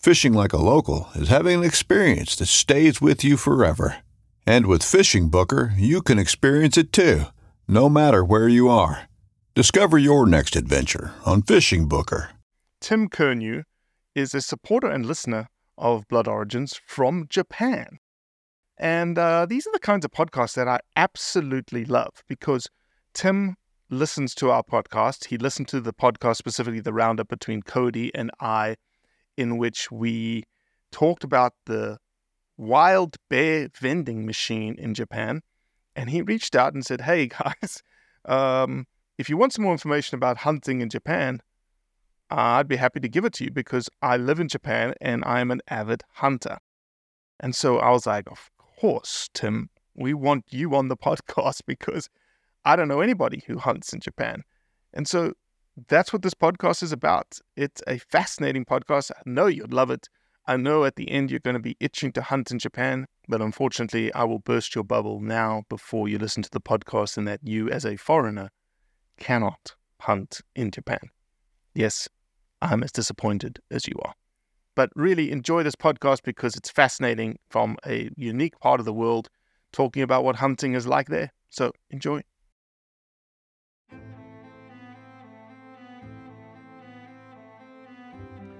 Fishing like a local is having an experience that stays with you forever. And with Fishing Booker, you can experience it too, no matter where you are. Discover your next adventure on Fishing Booker. Tim Curnew is a supporter and listener of Blood Origins from Japan. And uh, these are the kinds of podcasts that I absolutely love because Tim listens to our podcast. He listened to the podcast, specifically the roundup between Cody and I, in which we talked about the wild bear vending machine in Japan. And he reached out and said, Hey guys, um, if you want some more information about hunting in Japan, I'd be happy to give it to you because I live in Japan and I'm an avid hunter. And so I was like, Of course, Tim, we want you on the podcast because I don't know anybody who hunts in Japan. And so that's what this podcast is about. It's a fascinating podcast. I know you'd love it. I know at the end you're going to be itching to hunt in Japan, but unfortunately, I will burst your bubble now before you listen to the podcast, and that you, as a foreigner, cannot hunt in Japan. Yes, I'm as disappointed as you are. But really enjoy this podcast because it's fascinating from a unique part of the world, talking about what hunting is like there. So enjoy.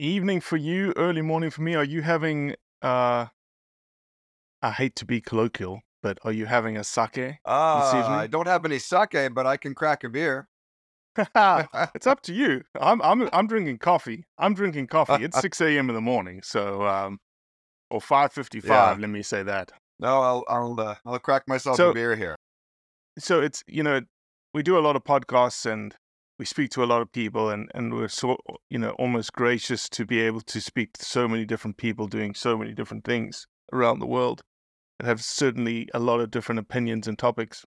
Evening for you, early morning for me. Are you having uh I hate to be colloquial, but are you having a sake? Ah, evening? I don't have any sake, but I can crack a beer. it's up to you. I'm I'm I'm drinking coffee. I'm drinking coffee. It's six a.m. in the morning, so um, or five fifty-five. Yeah. Let me say that. No, I'll I'll uh, I'll crack myself So- a beer here. So it's you know we do a lot of podcasts and we speak to a lot of people and and we're so you know almost gracious to be able to speak to so many different people doing so many different things around the world and have certainly a lot of different opinions and topics.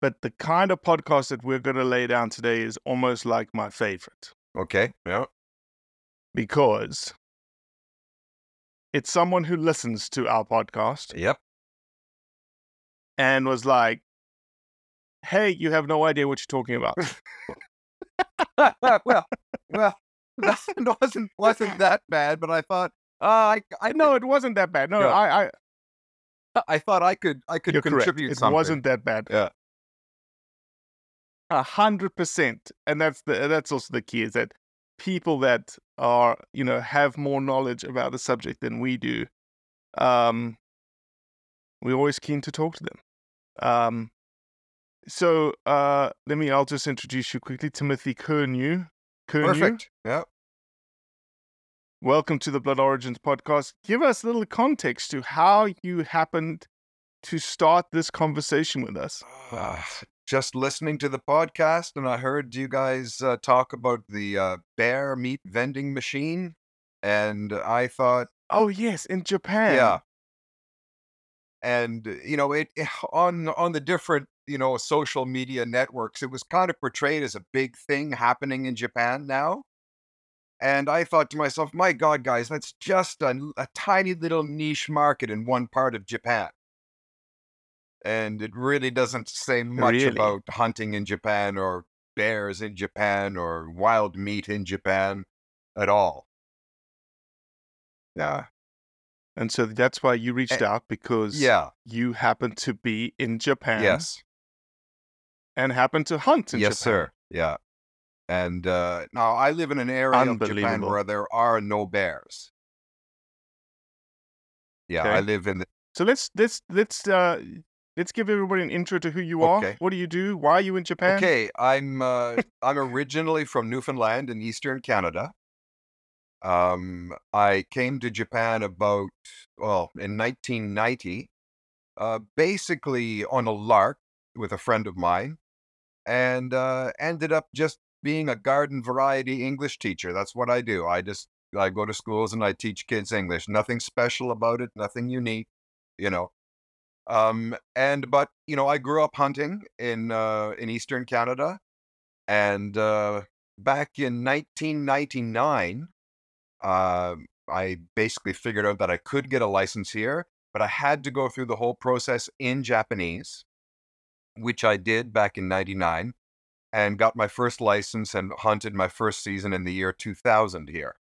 But the kind of podcast that we're going to lay down today is almost like my favorite. Okay. Yeah. because it's someone who listens to our podcast Yep. and was like, "Hey, you have no idea what you're talking about." well, well, that wasn't wasn't that bad, but I thought, uh, I I no, it wasn't that bad. No, Yeah. I, I I thought I could I could You're correct. contribute It something. wasn't that bad. Yeah. A hundred percent, and that's the that's also the key is that people that are you know have more knowledge about the subject than we do, um, we're always keen to talk to them. Um, so uh, let me. I'll just introduce you quickly, Timothy Curnew. Curnew, Perfect. Yeah. welcome to the Blood Origins podcast. Give us a little context to how you happened to start this conversation with us. Uh, just listening to the podcast, and I heard you guys uh, talk about the uh, bear meat vending machine, and I thought, Oh yes, in Japan. yeah. And you know, it it- on on the different you know social media networks, it was kind of portrayed as a big thing happening in Japan now. And I thought to myself, my God, guys, that's just a, a tiny little niche market in one part of Japan. And it really doesn't say much Really? about hunting in Japan or bears in Japan or wild meat in Japan at all. Yeah. And so that's why you reached out because Yeah. you happen to be in Japan Yes. And happen to hunt in yes, Japan. sir. Yeah. And uh, now I live in an area of Japan where there are no bears. Yeah, I live in the. So let's let's let's uh let's give everybody an intro to who you are. What do you do? Why are you in Japan? Okay, I'm uh, I'm originally from Newfoundland in eastern Canada. Um, I came to Japan about well in 1990, uh, basically on a lark with a friend of mine, and uh, ended up just being a garden variety English teacher. That's what I do. I just I go to schools and I teach kids English. Nothing special about it. Nothing unique. You know. Um, and but you know, I grew up hunting in uh, in eastern Canada, and uh, back in 1999, uh, I basically figured out that I could get a license here, but I had to go through the whole process in Japanese, which I did back in '99, and got my first license and hunted my first season in the year 2000 here.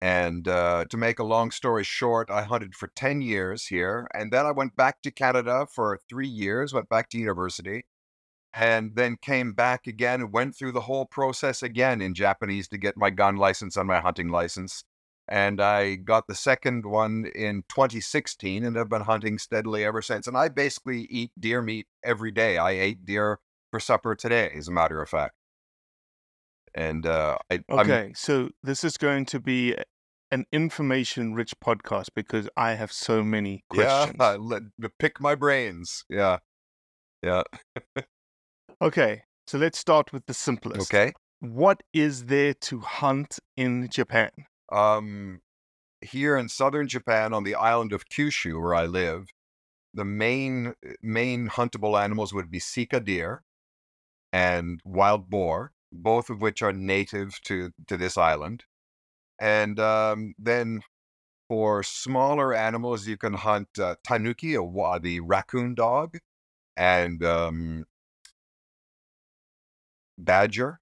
And uh, to make a long story short, I hunted for 10 years here. And then I went back to Canada for three years, went back to university, and then came back again and went through the whole process again in Japanese to get my gun license and my hunting license. And I got the second one in 2016 and have been hunting steadily ever since. And I basically eat deer meat every day. I ate deer for supper today, as a matter of fact. And uh, I, I'm- Okay, so this is going to be an information-rich podcast because I have so many questions. Yeah, let, pick my brains. Yeah. Yeah. Okay, so let's start with the simplest. Okay. What is there to hunt in Japan? Um, here in southern Japan, on the island of Kyushu, where I live, the main main huntable animals would be sika deer and wild boar, both of which are native to to this island. And um, then for smaller animals, you can hunt uh, tanuki, a wa- the raccoon dog, and um, badger.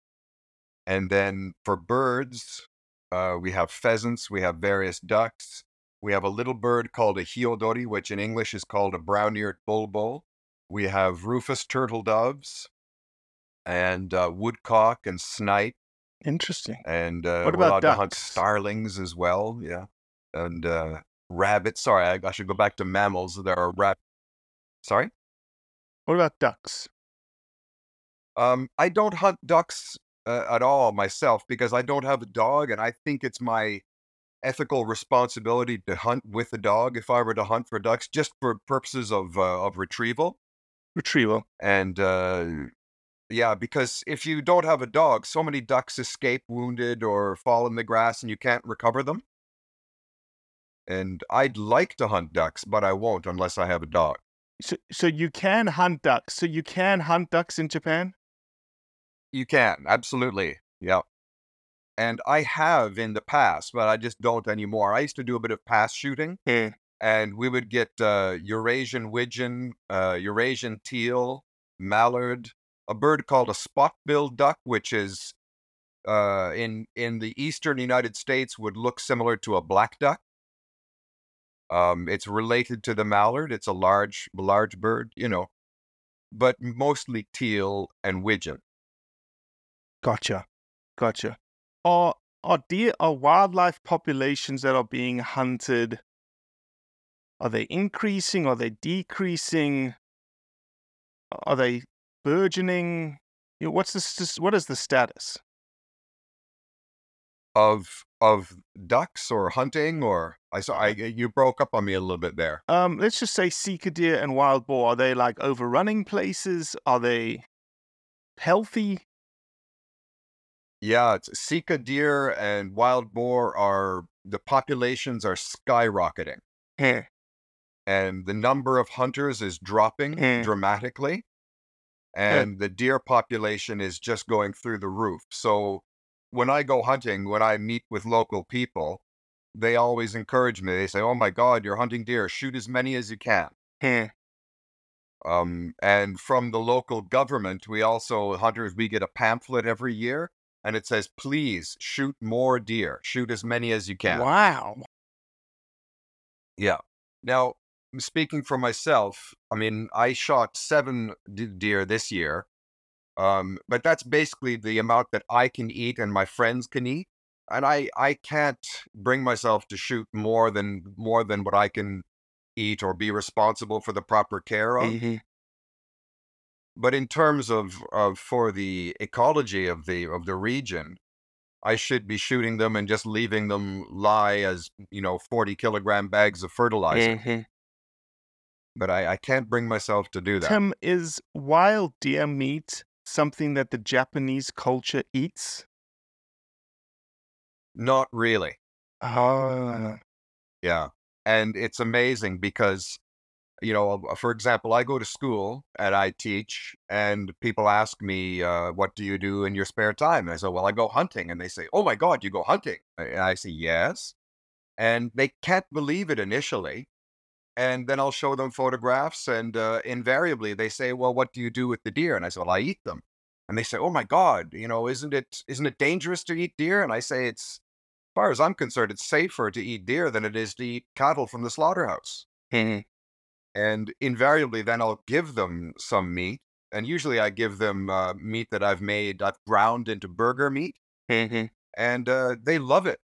And then for birds, uh, we have pheasants, we have various ducks. We have a little bird called a hiyodori, which in English is called a brown-eared bulbul. We have rufous turtle doves and uh, woodcock and snipe. Interesting. And uh, What we're about allowed to hunt starlings as well. Yeah. And uh, rabbits. Sorry, I, I should go back to mammals. There are rabbits. Sorry? What about ducks? Um, I don't hunt ducks uh, at all myself because I don't have a dog, and I think it's my ethical responsibility to hunt with a dog if I were to hunt for ducks, just for purposes of uh, of retrieval. Retrieval. And uh, yeah, because if you don't have a dog, so many ducks escape wounded or fall in the grass, and you can't recover them. And I'd like to hunt ducks, but I won't unless I have a dog. So, so you can hunt ducks. So you can hunt ducks in Japan. You can, absolutely. Yeah. And I have in the past, but I just don't anymore. I used to do a bit of pass shooting, Yeah. and we would get uh, Eurasian widgeon, uh, Eurasian teal, mallard, a bird called a spot-billed duck, which is uh, in in the eastern United States would look similar to a black duck. Um, it's related to the mallard. It's a large, large bird, you know, but mostly teal and widgeon. Gotcha. Gotcha. Are are deer are wildlife populations that are being hunted? Are they increasing? Are they decreasing? Are they burgeoning? You know, what's the what is the status? of of ducks or hunting or I saw I you broke up on me a little bit there. Um, let's just say sika deer and wild boar. Are they like overrunning places? Are they healthy? Yeah, it's sika deer and wild boar are the populations are skyrocketing. Heh. And the number of hunters is dropping Mm. dramatically. And the deer population is just going through the roof. So when I go hunting, when I meet with local people, they always encourage me. They say, "Oh my God, you're hunting deer! Shoot as many as you can." Um, and from the local government, we also hunters we get a pamphlet every year, and it says, "Please shoot more deer. Shoot as many as you can." Wow. Yeah. Now, speaking for myself, I mean, I shot seven d- deer this year, um, but that's basically the amount that I can eat and my friends can eat, and I I can't bring myself to shoot more than more than what I can eat or be responsible for the proper care of. Mhm. But in terms of, of for the ecology of the of the region, I should be shooting them and just leaving them lie as you know forty kilogram bags of fertilizer. Mhm. But I, I can't bring myself to do that. Tim, is wild deer meat something that the Japanese culture eats? Not really. Ah. Yeah. And it's amazing because, you know, uh, for example, I go to school and I teach, and people ask me, uh, what do you do in your spare time? And I say, well, I go hunting. And they say, oh my God, you go hunting? And I say, yes. And they can't believe it initially. And then I'll show them photographs, and uh, invariably they say, well, what do you do with the deer? And I say, well, I eat them. And they say, oh my God, you know, isn't it isn't it dangerous to eat deer? And I say, it's as far as I'm concerned, it's safer to eat deer than it is to eat cattle from the slaughterhouse. Mhm. And invariably, then I'll give them some meat. And usually I give them uh, meat that I've made, I've ground into burger meat, Mhm. and uh, they love it.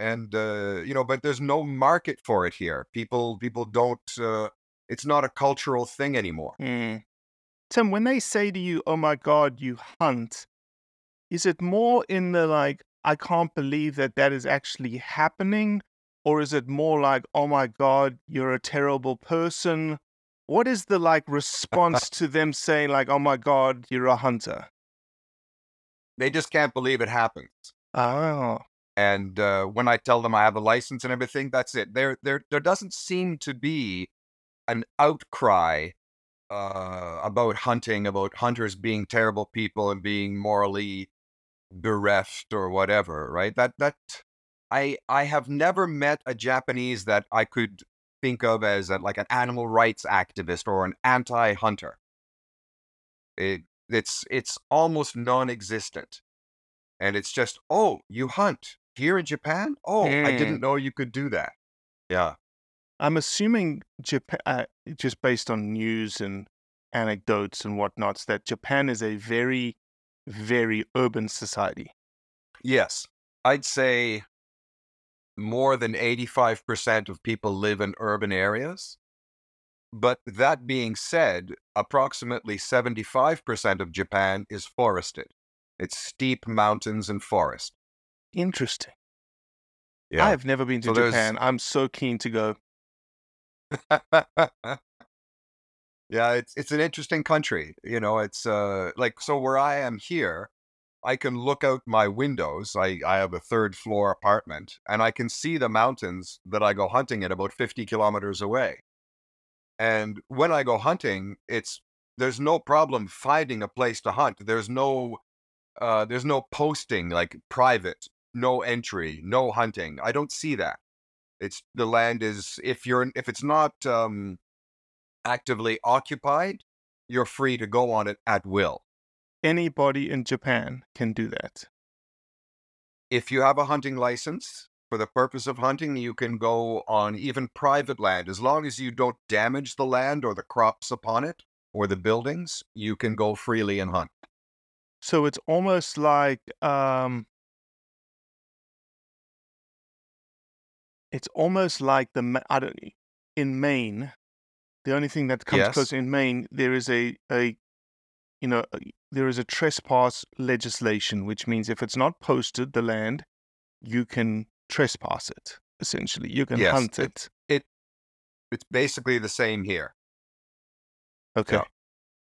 And, uh, you know, but there's no market for it here. People, people don't, uh, it's not a cultural thing anymore. Mm. Tim, when they say to you, "Oh my God, you hunt," is it more in the like, "I can't believe that that is actually happening," or is it more like, "Oh my God, you're a terrible person"? What is the like response to them saying like, "Oh my God, you're a hunter"? They just can't believe it happens. Oh. And uh, when I tell them I have a license and everything, that's it. There, there, there doesn't seem to be an outcry uh, about hunting, about hunters being terrible people and being morally bereft or whatever. Right? That that I I have never met a Japanese that I could think of as a, like an animal rights activist or an anti-hunter. It it's it's almost non-existent, and it's just oh you hunt here in Japan. Oh, I Mm. didn't know you could do that. Yeah. I'm assuming Japan, uh, just based on news and anecdotes and whatnots, that Japan is a very, very urban society. Yes, I'd say more than 85% of people live in urban areas. But that being said, approximately 75% of Japan is forested. It's steep mountains and forest. Interesting. Yeah. I have never been to So there's- Japan. I'm so keen to go. yeah, it's it's an interesting country. You know, it's uh like so where I am here, I can look out my windows. I, I have a third floor apartment and I can see the mountains that I go hunting at about 50 kilometers away. And when I go hunting, it's there's no problem finding a place to hunt. There's no uh there's no posting like private, no entry, no hunting. I don't see that. It's the land is if you're if it's not um actively occupied, you're free to go on it at will. Anybody in Japan can do that. If you have a hunting license for the purpose of hunting, you can go on even private land. As long as you don't damage the land or the crops upon it or the buildings, you can go freely and hunt. So it's almost like um, it's almost like the I don't in Maine. The only thing that comes Yes. close in Maine, there is a a you know there is a trespass legislation, which means if it's not posted, the land, you can trespass it. Essentially, you can Yes, hunt it- it. It's basically the same here. Okay, yeah.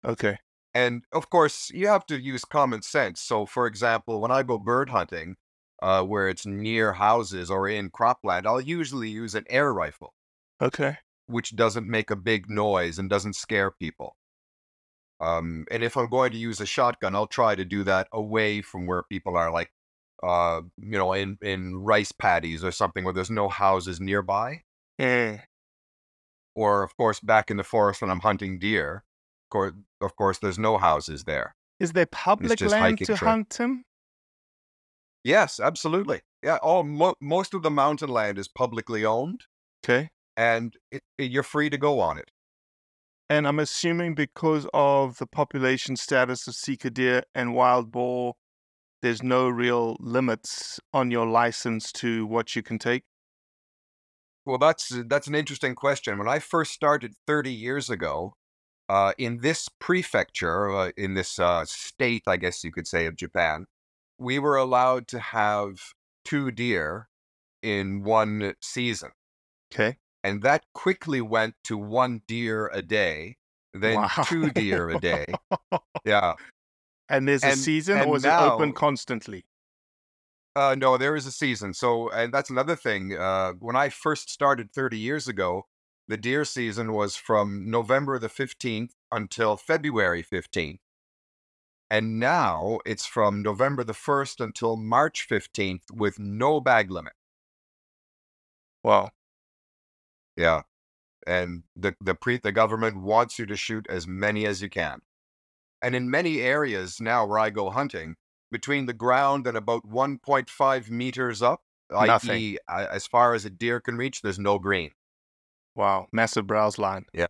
okay, And of course, you have to use common sense. So, for example, when I go bird hunting, uh, where it's near houses or in cropland, I'll usually use an air rifle, okay. which doesn't make a big noise and doesn't scare people. Um, and if I'm going to use a shotgun, I'll try to do that away from where people are, like, uh, you know, in, in rice paddies or something where there's no houses nearby. Yeah. Or, of course, back in the forest when I'm hunting deer, of course, of course there's no houses there. Is there public land to trail. hunt them? Yes, absolutely. Yeah, all mo- most of the mountain land is publicly owned, Okay. and it, it- you're free to go on it. And I'm assuming because of the population status of Sika deer and wild boar, there's no real limits on your license to what you can take. Well, that's that's an interesting question. When I first started 30 years ago, uh, in this prefecture, uh, in this uh, state, I guess you could say, of Japan, we were allowed to have two deer in one season, Okay. And that quickly went to one deer a day, then Wow. two deer a day. Yeah. And there's a season, and or is it open constantly? Uh, no, there is a season. So, and that's another thing. Uh, when I first started 30 years ago, the deer season was from November the 15th until February 15th. And now it's from November the 1st until March 15th with no bag limit. Wow. Yeah. And the, the pre the government wants you to shoot as many as you can. And in many areas now where I go hunting, between the ground and about 1.5 meters up, i.e., as far as a deer can reach, there's no green. Wow. Massive browse line. Yeah,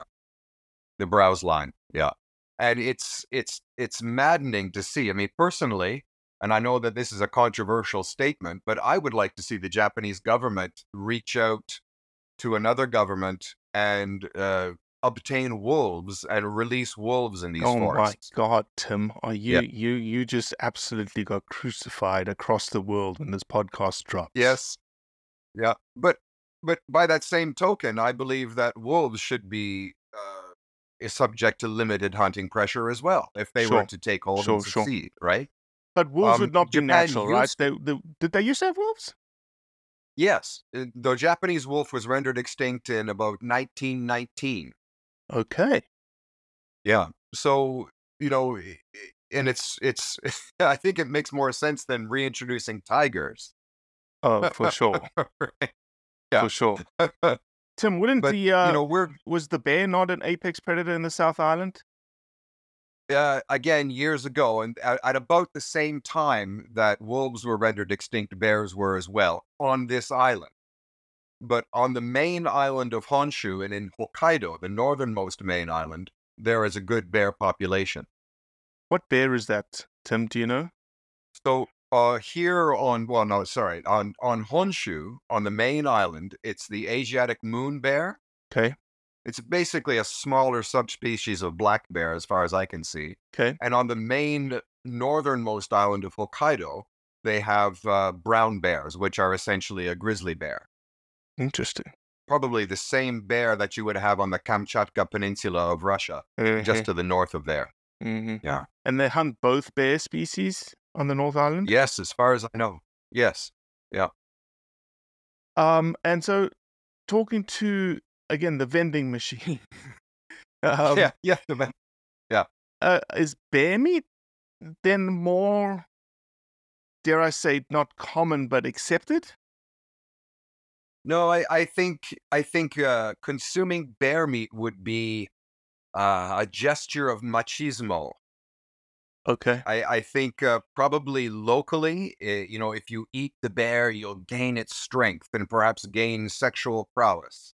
the browse line. Yeah. And it's it's it's maddening to see. I mean, personally, and I know that this is a controversial statement, but I would like to see the Japanese government reach out to another government and uh, obtain wolves and release wolves in these oh forests. my God, Tim, are you Yeah. you you just absolutely got crucified across the world when this podcast drops? Yes. Yeah. But but by that same token, I believe that wolves should be uh, is subject to limited hunting pressure as well if they Sure. were to take hold Sure, and sure. succeed, right? But wolves Um, would not be Japan natural, right? They, they, did they used to have wolves? Yes. The Japanese wolf was rendered extinct in about 1919. Okay. Yeah. So, you know, and it's it's I think it makes more sense than reintroducing tigers. Oh, for sure. Yeah. For sure. Tim, wouldn't But, the uh, you know, we're was the bear not an apex predator in the South Island? Uh, again years ago, and at, at about the same time that wolves were rendered extinct, bears were as well on this island. But on the main island of Honshu and in Hokkaido, the northernmost main island, there is a good bear population. What bear is that, Tim? Do you know? So uh, here on well, no, sorry, on on Honshu, on the main island, it's the Asiatic moon bear. Okay. It's basically a smaller subspecies of black bear, as far as I can see. Okay. And on the main northernmost island of Hokkaido, they have uh, brown bears, which are essentially a grizzly bear. Interesting. Probably the same bear that you would have on the Kamchatka Peninsula of Russia, just to the north of there. hmm Yeah. And they hunt both bear species on the North Island. Yes, as far as I know. Yes. Yeah. Um, and so talking to again the vending machine. um, yeah, yeah. the man- uh, is bear meat then more, dare I say, not common but accepted? No, I, I think I think uh, consuming bear meat would be uh, a gesture of machismo. Okay. I, I think uh, probably locally, uh, you know, if you eat the bear, you'll gain its strength and perhaps gain sexual prowess.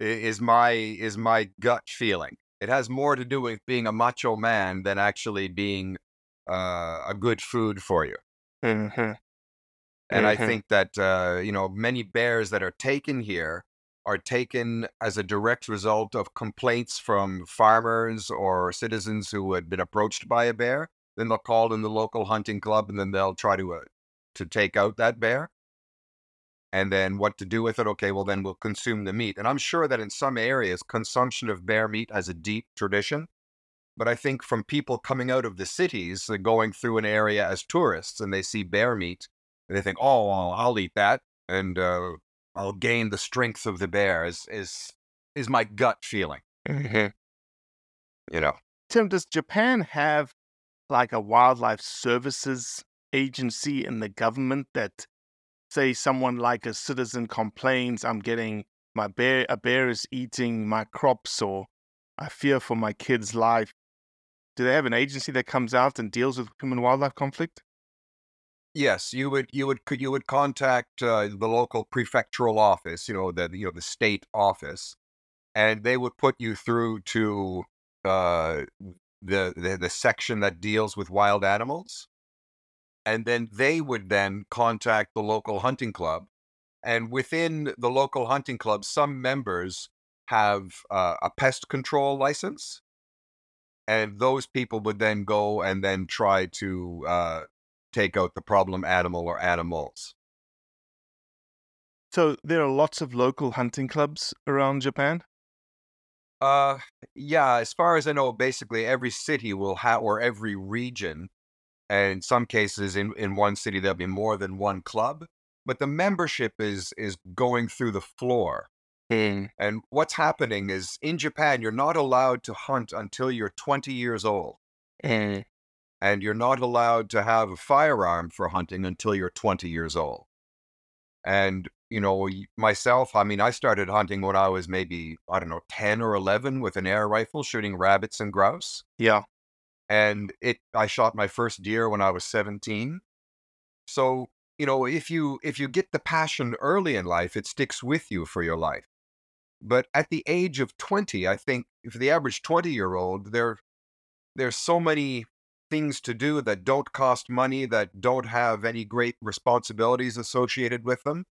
I- Is my is my gut feeling. It has more to do with being a macho man than actually being uh, a good food for you. Mhm. And I Mhm. think that uh, you know many bears that are taken here are taken as a direct result of complaints from farmers or citizens who had been approached by a bear. Then they'll call in the local hunting club, and then they'll try to uh, to take out that bear. And then what to do with it? Okay, well then we'll consume the meat. And I'm sure that in some areas, consumption of bear meat has a deep tradition. But I think from people coming out of the cities, uh, going through an area as tourists, and they see bear meat, and they think, "Oh, well, I'll eat that, and uh, I'll gain the strength of the bear." Is is is my gut feeling? Mhm. You know, Tim, does Japan have like a wildlife services agency in the government that, say, someone like a citizen complains, "I'm getting my bear, a bear is eating my crops," or "I fear for my kid's life." Do they have an agency that comes out and deals with human wildlife conflict? yes, you would you would you would contact uh, the local prefectural office, you know, the you know the state office, and they would put you through to uh, the, the the section that deals with wild animals, and then they would then contact the local hunting club, and within the local hunting club, some members have uh, a pest control license, and those people would then go and then try to uh, take out the problem animal or animals. So there are lots of local hunting clubs around Japan. Uh, yeah, as far as I know, basically every city will have, or every region, and in some cases, in, in one city there'll be more than one club. But the membership is is going through the floor. Hmm. And what's happening is in Japan, you're not allowed to hunt until you're 20 years old, Hmm. and you're not allowed to have a firearm for hunting until you're 20 years old. And you know, myself, I mean, I started hunting when I was maybe I don't know 10 or 11 with an air rifle, shooting rabbits and grouse. Yeah. And it I shot my first deer when I was 17. So, you know, if you if you get the passion early in life, it sticks with you for your life. But at the age of 20, I think for the average 20-year-old, there there's so many things to do that don't cost money, that don't have any great responsibilities associated with them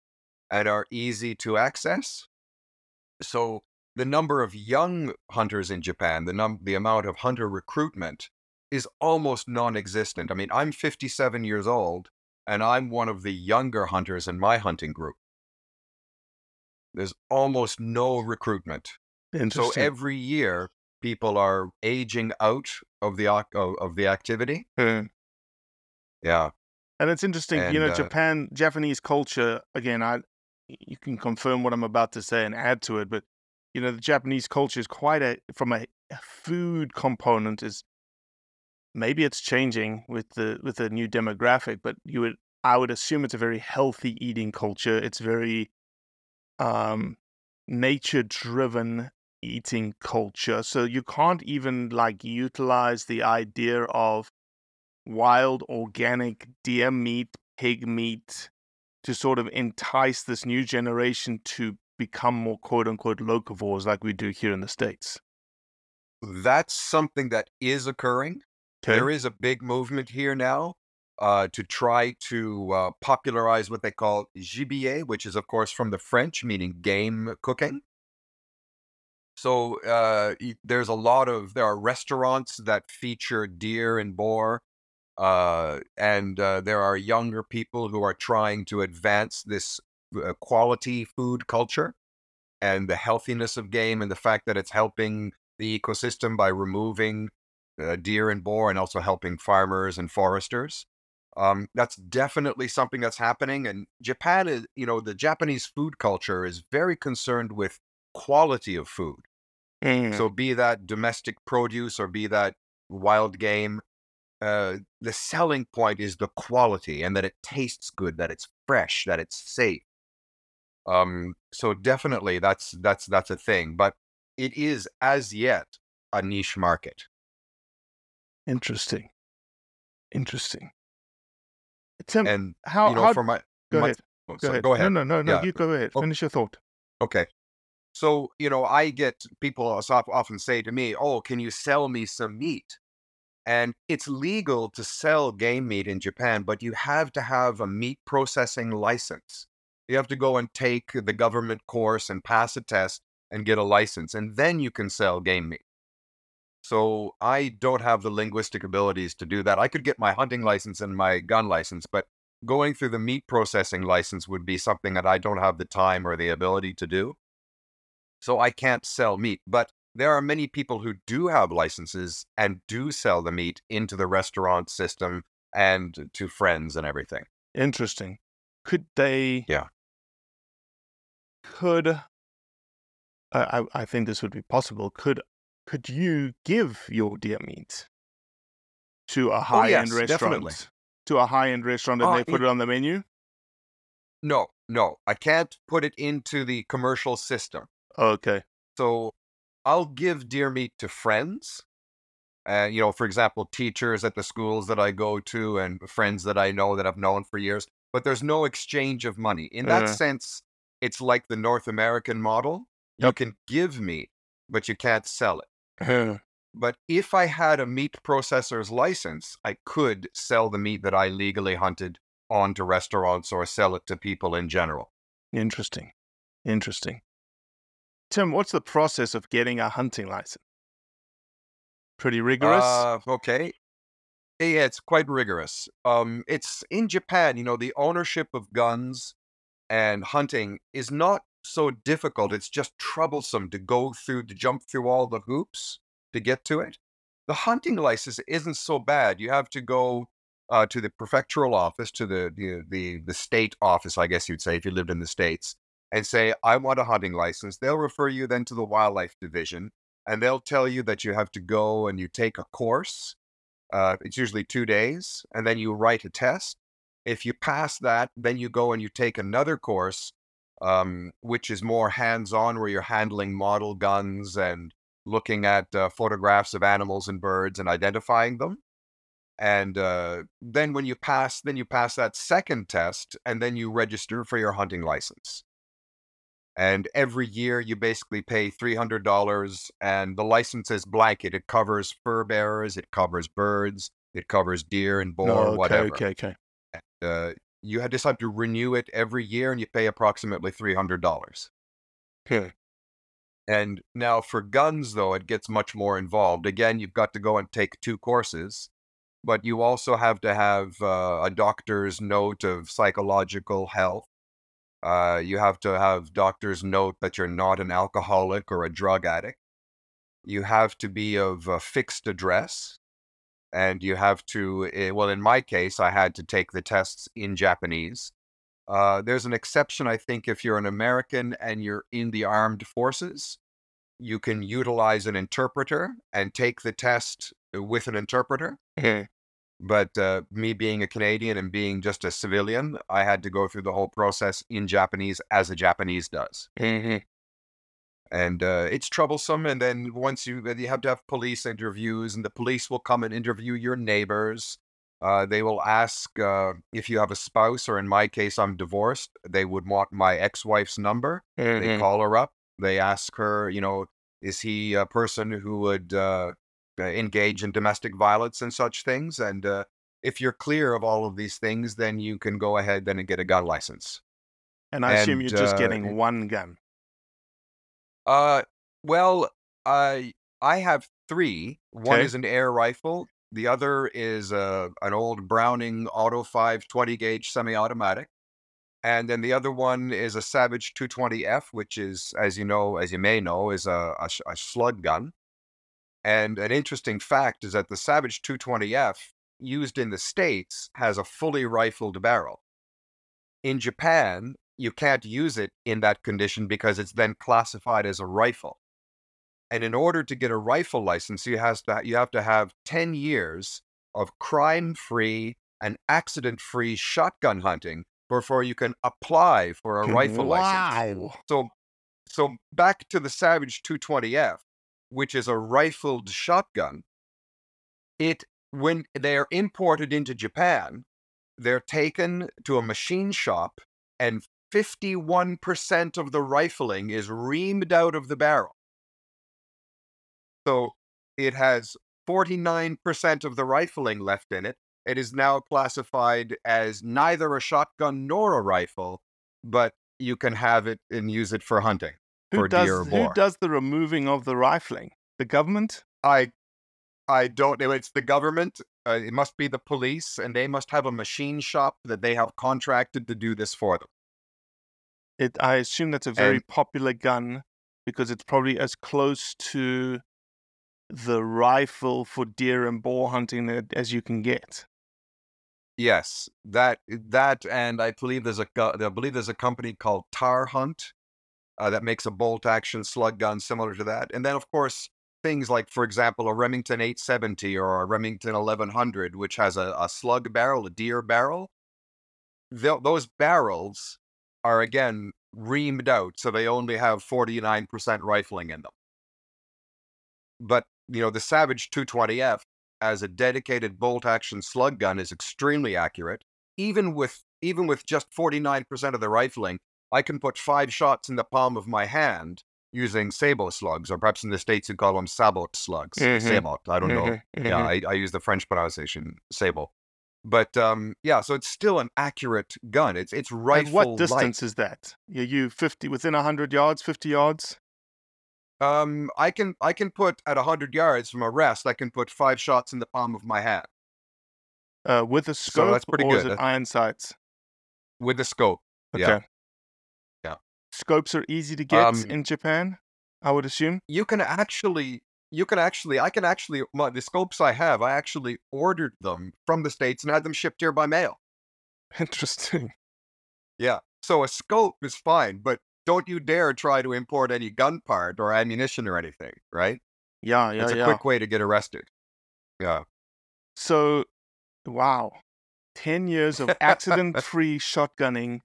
and are easy to access. So the number of young hunters in Japan, the num the amount of hunter recruitment is almost non-existent. I mean, I'm 57 years old and I'm one of the younger hunters in my hunting group. There's almost no recruitment. So every year people are aging out of the of, the activity. Hmm. Yeah. And it's interesting, you know, uh, Japan, Japanese culture. Again, I you can confirm what I'm about to say and add to it, but you know, the Japanese culture is quite a from a, a food component is maybe it's changing with the with the new demographic, but you would I would assume it's a very healthy eating culture. It's very um nature driven eating culture. So you can't even like utilize the idea of wild organic deer meat, pig meat to sort of entice this new generation to become more quote unquote locavores like we do here in the States. That's something that is occurring. There is a big movement here now uh, to try to uh, popularize what they call gibier, which is, of course, from the French, meaning game cooking. So uh, there's a lot of there are restaurants that feature deer and boar, uh, and uh, there are younger people who are trying to advance this uh, quality food culture and the healthiness of game and the fact that it's helping the ecosystem by removing uh, deer and boar and also helping farmers and foresters. Um, that's definitely something that's happening. And Japan is, you know, the Japanese food culture is very concerned with quality of food. Mm. So, be that domestic produce or be that wild game, uh, the selling point is the quality and that it tastes good, that it's fresh, that it's safe. Um, so definitely that's that's that's a thing, but it is as yet a niche market. Interesting. Interesting. Tim, And how you know, how for my go my- ahead. oh, Go sorry, ahead. go ahead. No, no, no, no. Yeah. You go ahead. Oh. Finish your thought. Okay. So, you know, I get people often say to me, Oh, can you sell me some meat? And it's legal to sell game meat in Japan, but you have to have a meat processing license. You have to go and take the government course and pass a test and get a license, and then you can sell game meat. So I don't have the linguistic abilities to do that. I could get my hunting license and my gun license, but going through the meat processing license would be something that I don't have the time or the ability to do. So I can't sell meat. But there are many people who do have licenses and do sell the meat into the restaurant system and to friends and everything. Interesting. Could they? Yeah. Could I? I think this would be possible. Could could you give your deer meat to a high end Oh, yes, restaurant? definitely. To a high end restaurant, and Uh, they put it- it on the menu. No, no, I can't put it into the commercial system. Okay. So I'll give deer meat to friends. Uh, you know, for example, teachers at the schools that I go to and friends that I know that I've known for years. But there's no exchange of money. In that Uh. sense, it's like the North American model. You can give meat, but you can't sell it. Uh, But if I had a meat processor's license, I could sell the meat that I legally hunted onto restaurants or sell it to people in general. Interesting. Interesting. Tim, what's the process of getting a hunting license? Pretty rigorous. Uh, okay. Yeah, it's quite rigorous. Um, it's in Japan, you know, the ownership of guns and hunting is not so difficult. It's just troublesome to go through, to jump through all the hoops to get to it. The hunting license isn't so bad. You have to go uh, to the prefectural office, to the, the the the state office, I guess you'd say, if you lived in the states, and say, "I want a hunting license." They'll refer you then to the wildlife division, and they'll tell you that you have to go and you take a course. Uh, it's usually two days, and then you write a test. If you pass that, then you go and you take another course, um, which is more hands-on, where you're handling model guns and looking at uh, photographs of animals and birds and identifying them. And uh, then when you pass, then you pass that second test, and then you register for your hunting license. And every year you basically pay three hundred dollars, and the license is blanket. It covers fur bearers, it covers birds, it covers deer and boar, no, okay, whatever. okay, okay. Uh, you had- just have to renew it every year, and you pay approximately three hundred dollars. Okay. And now for guns, though, it gets much more involved. Again, you've got to go and take two courses, but you also have to have uh, a doctor's note of psychological health. Uh, you have to have doctor's note that you're not an alcoholic or a drug addict. You have to be of a fixed address. And you have to, eh, well, in my case, I had to take the tests in Japanese. Uh, there's an exception, I think, if you're an American and you're in the armed forces, you can utilize an interpreter and take the test with an interpreter. But uh, me being a Canadian and being just a civilian, I had to go through the whole process in Japanese as a Japanese does. And uh, it's troublesome. And then once you, you have to have police interviews, and the police will come and interview your neighbors. Uh, they will ask uh, if you have a spouse, or in my case, I'm divorced. They would want my ex wife's number. They Mhm. call her up. They ask her, you know, is he a person who would uh, uh, engage in domestic violence and such things? And uh, if you're clear of all of these things, then you can go ahead then and get a gun license. And I assume you're just getting one gun. Uh, well, I I have three. One Okay. is an air rifle. The other is uh, an old Browning Auto 5 20 gauge semi-automatic. And then the other one is a Savage 220F, which is, as you know, as you may know, is a, a, sh- a slug gun. And an interesting fact is that the Savage 220F, used in the States, has a fully rifled barrel. In Japan, you can't use it in that condition because it's then classified as a rifle. And in order to get a rifle license, you has to you have to have 10 years of crime-free and accident-free shotgun hunting before you can apply for a rifle license. Wow. So so back to the Savage 220F, which is a rifled shotgun. It when they're imported into Japan, they're taken to a machine shop, and 51% of the rifling is reamed out of the barrel. So it has 49% of the rifling left in it. It is now classified as neither a shotgun nor a rifle, but you can have it and use it for hunting Who for does deer or who does the removing of the rifling? The government? I I don't know. It's the government. Uh, it must be the police, and they must have a machine shop that they have contracted to do this for them. It I assume that's a very And- popular gun because it's probably as close to the rifle for deer and boar hunting as you can get. Yes, that that, and I believe there's a I believe there's a company called Tar Hunt uh, that makes a bolt action slug gun similar to that, and then of course things like, for example, a Remington 870 or a Remington 1100, which has a, a slug barrel, a deer barrel. Tho- those barrels are again reamed out, so they only have 49% rifling in them. But you know, the Savage 220F as a dedicated bolt action slug gun is extremely accurate. Even with even with just 49% of the rifling, I can put five shots in the palm of my hand using sabot slugs, or perhaps in the States you call them sabot slugs. Mhm. Sabot, I don't know. Mhm, Yeah, mhm. I, I use the French pronunciation, sabot. But um, yeah, so it's still an accurate gun. It's it's And rifle what distance is that? Are you 50 within 100 yards, 50 yards? Um, I can I can put at hundred yards from a rest. I can put five shots in the palm of my hand Uh, with a So scope that's pretty or is good. it iron sights? with the scope. Okay. Yeah. Yeah. Scopes are easy to get Um, in Japan, I would assume. You can actually you can actually I can actually my, the scopes I have I actually ordered them from the states and had them shipped here by mail. Interesting. Yeah. So a scope is fine, but don't you dare try to import any gun part or ammunition or anything, right? Yeah, yeah, it's a yeah. quick way to get arrested. Yeah. So, wow. 10 years of accident free shotgunning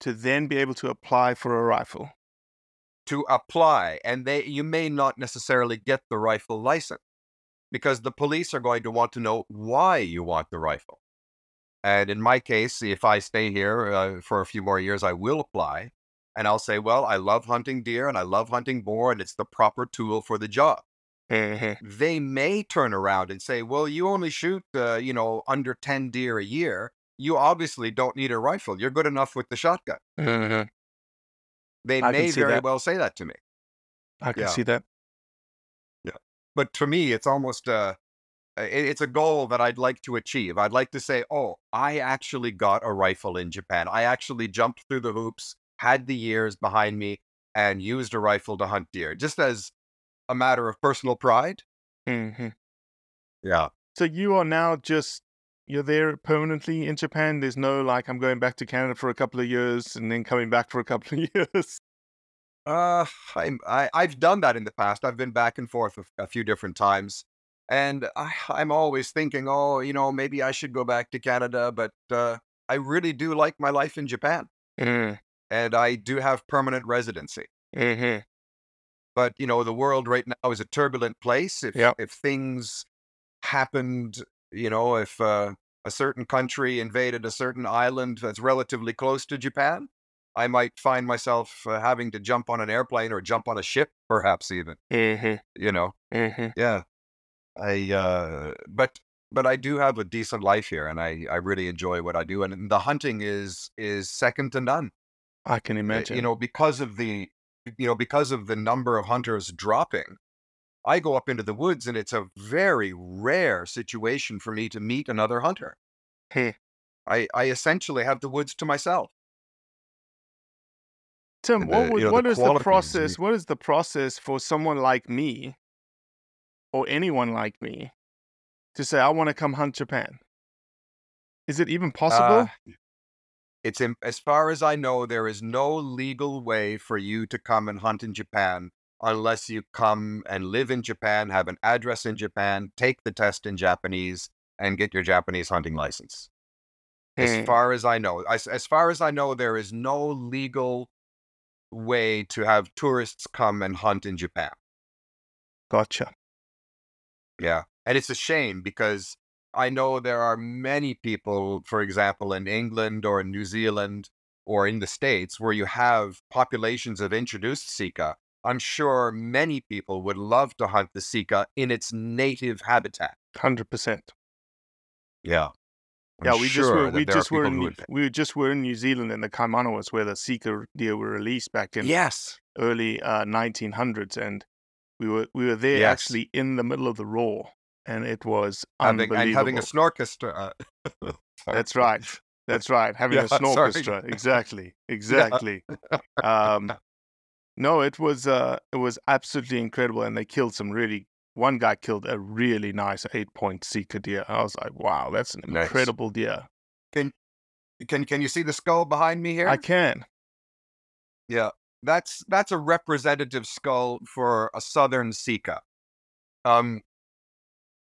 to then be able to apply for a rifle. To apply and they you may not necessarily get the rifle license because the police are going to want to know why you want the rifle. And in my case if i stay here uh, for a few more years i will apply and i'll say well i love hunting deer and i love hunting boar and it's the proper tool for the job. Mm-hmm. they may turn around and say well you only shoot uh, you know under 10 deer a year. You obviously don't need a rifle. You're good enough with the shotgun. Mm-hmm. They I may very that. well say that to me I can Yeah. see that. Yeah. But to me it's almost uh it- it's a goal that I'd like to achieve. I'd like to say, "Oh, I actually got a rifle in Japan. I actually jumped through the hoops, had the years behind me and used a rifle to hunt deer." Just as a matter of personal pride. Mm-hmm. Yeah. So you are now just you're there permanently in Japan. There's no like I'm going back to Canada for a couple of years and then coming back for a couple of years. Uh I'm I I've done that in the past. I've been back and forth a, a few different times. And I, I'm always thinking, oh, you know, maybe I should go back to Canada, but uh, I really do like my life in Japan. Mm-hmm. and I do have permanent residency. Mm-hmm. But you know, the world right now is a turbulent place. If Yep. if things happened, you know, if uh, a certain country invaded a certain island that's relatively close to Japan, I might find myself uh, having to jump on an airplane or jump on a ship, perhaps even. Mm-hmm. You know, Mm-hmm. yeah. I uh, but but I do have a decent life here, and I I really enjoy what I do, and the hunting is is second to none. I can Uh, imagine. You know, because of the, you know, because of the number of hunters dropping, I go up into the woods and it's a very rare situation for me to meet another hunter. Hmm. I, I essentially have the woods to myself. Tim, and what, the- would, you know, the what is the process? What is the process for someone like me, or anyone like me, to say I want to come hunt Japan? Is it even possible? Uh, it's in, as far as I know, there is no legal way for you to come and hunt in Japan unless you come and live in Japan, have an address in Japan, take the test in Japanese, and get your Japanese hunting license. Hmm. As far as I know, as, as far as I know, there is no legal way to have tourists come and hunt in Japan. Gotcha. Yeah. And it's a shame because I know there are many people, for example, in England or in New Zealand or in the States, where you have populations of introduced sika. I'm sure many people would love to hunt the sika in its native habitat. Hundred percent. Yeah. I'm Yeah, we just were we just were in New- we just were in New Zealand in the Kaimanawas where the Sika deer were released back in Yes. early uh, 1900s, and we were we were there Yes. actually in the middle of the roar, and it was Having, unbelievable. and having a snorchestra. uh. That's right. That's right. Having a Yeah, sorry. snorchestra. Exactly. Exactly. um, no, it was uh, it was absolutely incredible, and they killed some really. One guy killed a really nice eight point Sika deer. I was like, wow, that's an Nice. incredible deer. Can can can you see the skull behind me here? I can. Yeah, that's that's a representative skull for a southern sika. Um,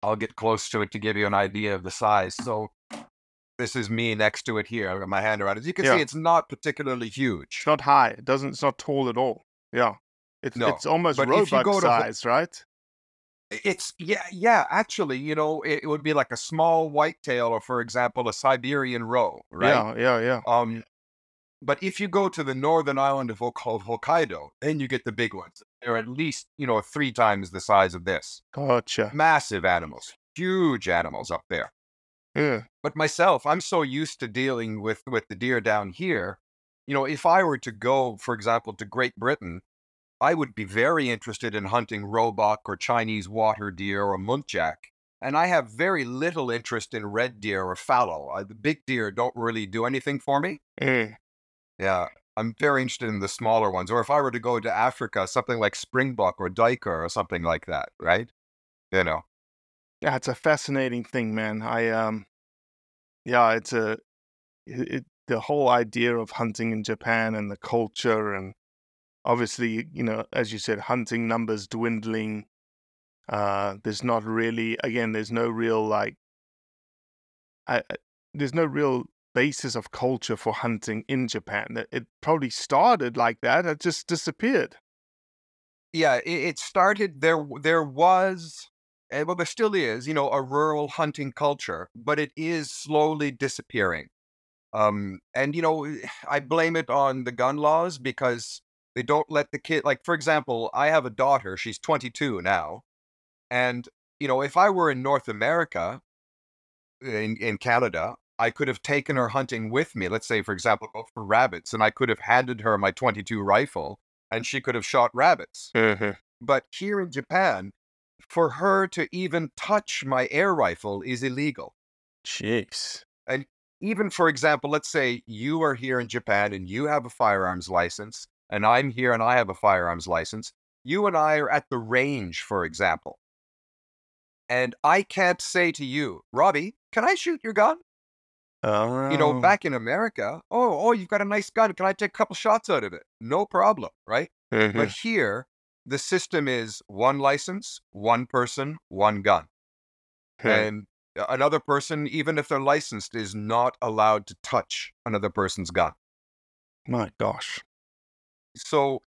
I'll get close to it to give you an idea of the size. So, this is me next to it here. I've got my hand around it. As you can Yeah. see, it's not particularly huge. It's not high. It doesn't. It's not tall at all. Yeah. It's No, it's almost but roebuck go to size, right? It's yeah, yeah. Actually, you know, it, it would be like a small whitetail, or for example, a Siberian roe, right? Yeah, yeah, yeah. Um, but if you go to the northern island of of Hokkaido, then you get the big ones. They're at least you know three times the size of this. Gotcha. Massive animals, huge animals up there. Yeah. But myself, I'm so used to dealing with with the deer down here. You know, if I were to go, for example, to Great Britain, I would be very interested in hunting roebuck or Chinese water deer or muntjac. And I have very little interest in red deer or fallow. Uh, the big deer don't really do anything for me. Yeah. Yeah, I'm very interested in the smaller ones. Or if I were to go to Africa, something like springbok or duiker or something like that, right? You know. Yeah, it's a fascinating thing, man. I um, yeah, it's a it, the whole idea of hunting in Japan and the culture, and obviously, you know, as you said, hunting numbers dwindling. Uh, there's not really, again, there's no real like, I, there's no real basis of culture for hunting in Japan. It, probably started like that. It just disappeared. yeah, it, it started there. There was, well, there still is, you know, a rural hunting culture, but it is slowly disappearing. Um, and you know, I blame it on the gun laws because they don't let the kid. Like, for example, I have a daughter. She's 22 now, and you know, if I were in North America, in in Canada, I could have taken her hunting with me. Let's say, for example, go for rabbits, and I could have handed her my 22 rifle, and she could have shot rabbits. But here in Japan, for her to even touch my air rifle is illegal. Jeez. And even, for example, let's say you are here in Japan and you have a firearms license, and I'm here and I have a firearms license. You and I are at the range, for example. And I can't say to you, Robbie, can I shoot your gun? Oh. You know, oh. back in America, oh, oh, you've got a nice gun. Can I take a couple shots out of it? No problem, right? But mm-hmm. here, the system is one license, one person, one gun. Hmm. And another person, even if they're licensed, is not allowed to touch another person's gun. My gosh. So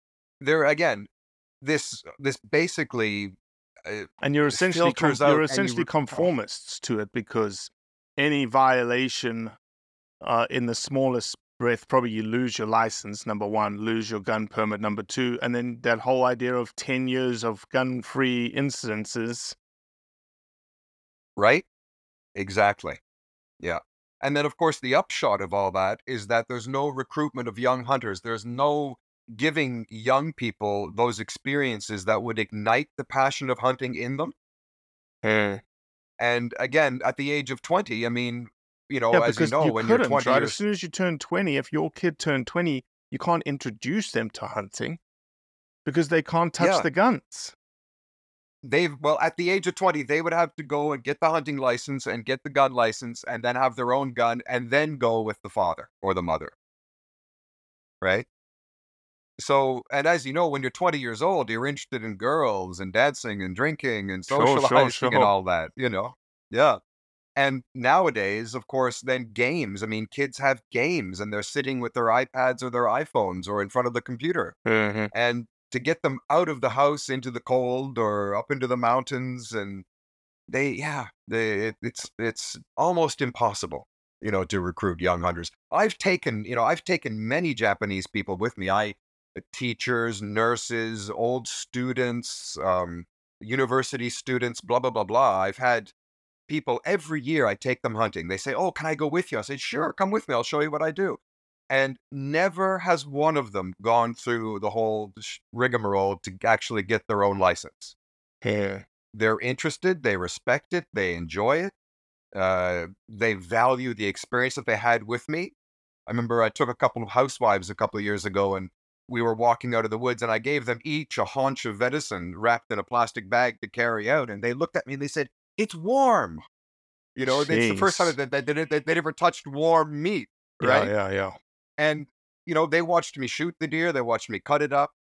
there again, this this basically uh, And you're essentially com- you're essentially conformists to it because any violation uh, in the smallest breath, probably you lose your license. Number one, lose your gun permit. Number two, and then that whole idea of ten years of gun-free incidences. right? Exactly. Yeah. And then of course the upshot of all that is that there's no recruitment of young hunters. There's no giving young people those experiences that would ignite the passion of hunting in them. Hmm. And again, at the age of 20, I mean, you know, yeah, as you know, you when you're 20 right? As soon as you turn twenty, if your kid turned twenty, you can't introduce them to hunting because they can't touch Yeah. the guns. They've well at the age of 20 they would have to go and get the hunting license and get the gun license and then have their own gun and then go with the father or the mother. Right? So and as you know when you're 20 years old you're interested in girls and dancing and drinking and Sure, sure, socializing and all that you know? Yeah. And nowadays of course then games i mean kids have games and they're sitting with their ipads or their iphones or in front of the computer mm-hmm. and to get them out of the house into the cold or up into the mountains and they yeah they it, it's it's almost impossible you know to recruit young hunters. I've taken you know i've taken many japanese people with me. I uh, teachers nurses old students um, university students blah blah blah blah. I've had people every year i take them hunting. They say oh can i go with you? I say sure come with me. I'll show you what i do and never has one of them gone through the whole rigmarole to actually get their own license Yeah. they're interested, they respect it, they enjoy it, uh, they value the experience that they had with me. I remember I took a couple of housewives a couple of years ago and we were walking out of the woods and I gave them each a haunch of venison wrapped in a plastic bag to carry out. And they looked at me and they said, It's warm. You know, it's the first time Jeez. that, that, that, that they never touched warm meat, right? Yeah, yeah, yeah. And, you know, they watched me shoot the deer, they watched me cut it up.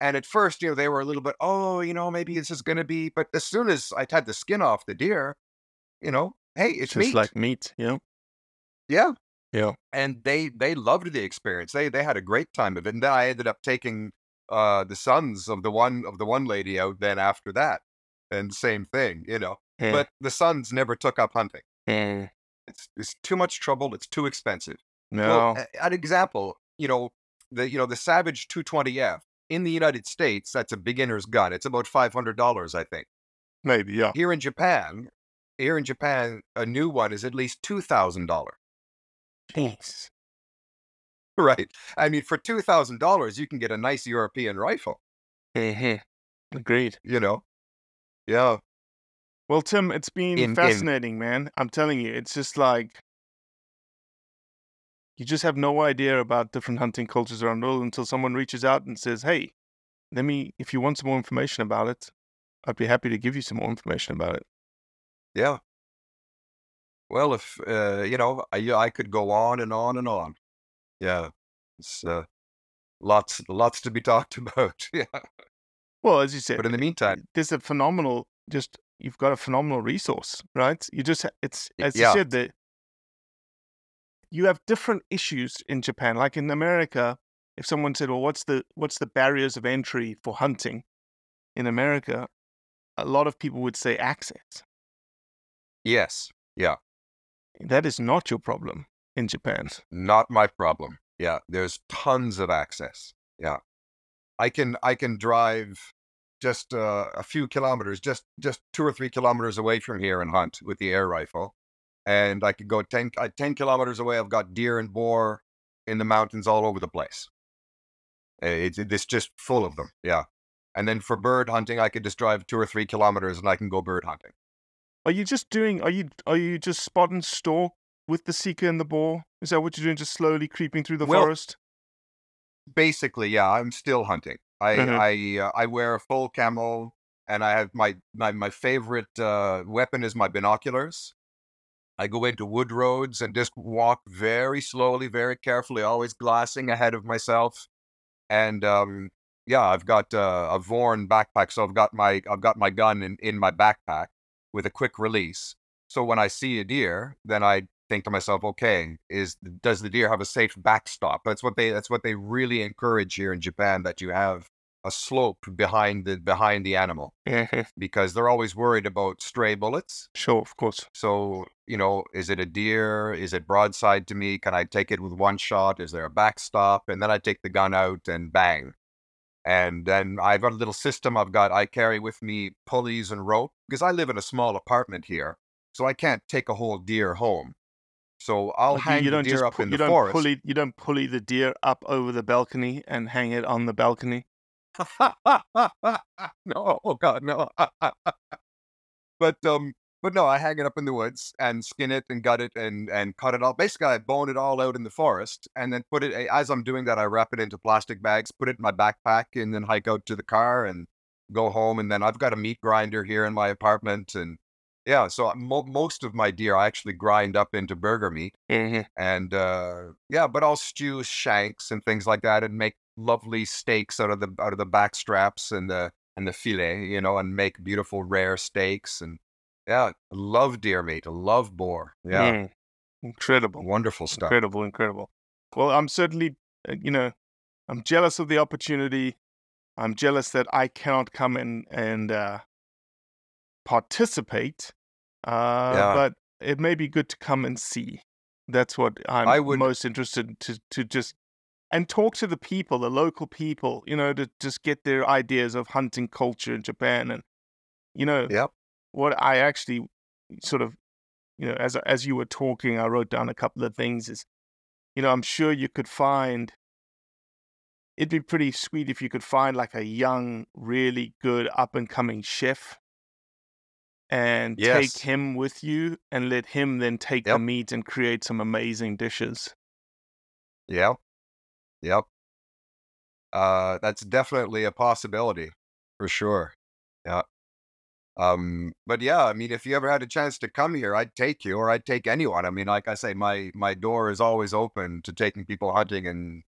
And at first, you know, they were a little bit, oh, you know, maybe this is going to be, but as soon as I had the skin off the deer, you know, hey, it's Just meat. like meat, you know? yeah. Yeah. And they, they loved the experience. They, they had a great time of it. And then I ended up taking, uh, the sons of the one, of the one lady out then after that. And same thing, you know, Yeah. but the sons never took up hunting. Mm. It's, it's too much trouble. It's too expensive. No. Well, an example, you know, the you know the Savage 220F in the United States, that's a beginner's gun. It's about five hundred dollars, I think. Maybe, yeah. Here in Japan, here in Japan, a new one is at least two thousand dollars. Thanks. Right. I mean, for two thousand dollars, you can get a nice European rifle. hmm Agreed. You know. Yeah. Well, Tim, it's been In- in- fascinating, man. I'm telling you, it's just like you just have no idea about different hunting cultures around the world until someone reaches out and says, "Hey, let me. If you want some more information about it, I'd be happy to give you some more information about it." Yeah. Well, if uh, you know, I, I could go on and on and on. Yeah. It's uh, lots, lots to be talked about. yeah. Well, as you said, But in the meantime, there's a phenomenal. Just you've got a phenomenal resource, right? You just it's as yeah. you said that you have different issues in Japan. Like in America, if someone said, "Well, what's the what's the barriers of entry for hunting?" In America, a lot of people would say access. yes. Yeah. That is not your problem in Japan. not my problem yeah there's tons of access yeah i can i can drive just uh, a few kilometers just just two or three kilometers away from here and hunt with the air rifle and i could go 10, uh, 10 kilometers away i've got deer and boar in the mountains all over the place Uh, it's, it's just full of them yeah and then for bird hunting i could just drive two or three kilometers and i can go bird hunting Are you just doing? Are you are you just spot and stalk with the sika and the boar? Is that what you're doing? Just slowly creeping through the Well, forest? basically, yeah, I'm still hunting. I Mhm. I uh, I wear a full camo, and I have my my my favorite uh, weapon is my binoculars. I go into wood roads and just walk very slowly, very carefully, always glassing ahead of myself. And um, yeah, I've got uh, a Vorn backpack, so I've got my I've got my gun in in my backpack with a quick release. So when I see a deer, then I think to myself, okay, is does the deer have a safe backstop? That's what they that's what they really encourage here in Japan that you have a slope behind the behind the animal Mhm. because they're always worried about stray bullets. Sure, of course. So, you know, is it a deer? Is it broadside to me? Can I take it with one shot? Is there a backstop? And then I take the gun out and bang. And then I've got a little system I've got, I carry with me pulleys and rope because I live in a small apartment here. So I can't take a whole deer home. So I'll Like, you- hang you the don't deer just up pu- in you the don't forest. pulley you don't pulley the deer up over the balcony and hang it on the balcony. no, oh god, no. but um, but no, I hang it up in the woods and skin it and gut it and and cut it all. Basically, I bone it all out in the forest and then put it. As I'm doing that, I wrap it into plastic bags, put it in my backpack, and then hike out to the car and go home. And then I've got a meat grinder here in my apartment, and yeah, so mo- most of my deer I actually grind up into burger meat Mhm. and uh, yeah, but I'll stew shanks and things like that, and make lovely steaks out of the out of the back straps and the and the fillet, you know, and make beautiful rare steaks. And yeah, love deer meat. Love boar. Yeah, Mm. Incredible. wonderful stuff. Incredible, incredible. Well, I'm certainly, uh, you know, I'm jealous of the opportunity. I'm jealous that I cannot come in and uh, participate Uh, Yeah. But it may be good to come and see. That's what I'm I would- most interested to to just and talk to the people, the local people, you know, to just get their ideas of hunting culture in Japan. And you know, Yep. what I actually sort of, you know, as as you were talking, I wrote down a couple of things. Is you know, I'm sure you could find. It'd be pretty sweet if you could find like a young, really good up and coming chef and Yes. take him with you and let him then take the meat and create some amazing dishes. Yep. Yep. Uh, that's definitely a possibility for sure. Yeah. Um, but yeah, I mean, if you ever had a chance to come here, I'd take you or I'd take anyone. I mean, like I say, my my door is always open to taking people hunting and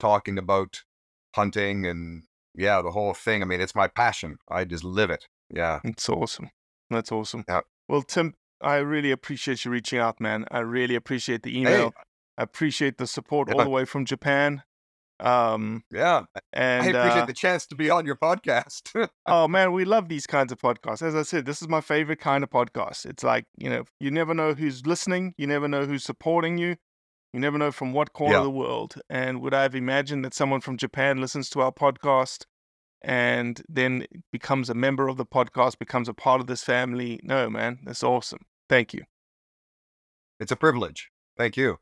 talking about hunting and yeah, the whole thing. I mean, it's my passion. I just live it. Yeah. It's awesome. That's awesome. Yeah. Well, Tim, I really appreciate you reaching out, man. I really appreciate the email. I appreciate the support all the way from Japan. Um, Yeah. and I appreciate uh, the chance to be on your podcast. oh man, we love these kinds of podcasts. As I said, this is my favorite kind of podcast. It's like, you know, you never know who's listening, you never know who's supporting you, you never know from what corner Yeah. of the world. And would I have imagined that someone from Japan listens to our podcast and then becomes a member of the podcast, becomes a part of this family? No, man, that's awesome. Thank you. it's a privilege. Thank you.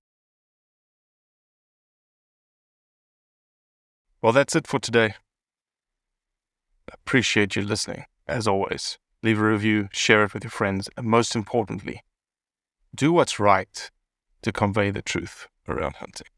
Well, that's it for today. Appreciate you listening, as always. Leave a review, share it with your friends, and most importantly, do what's right to convey the truth around hunting.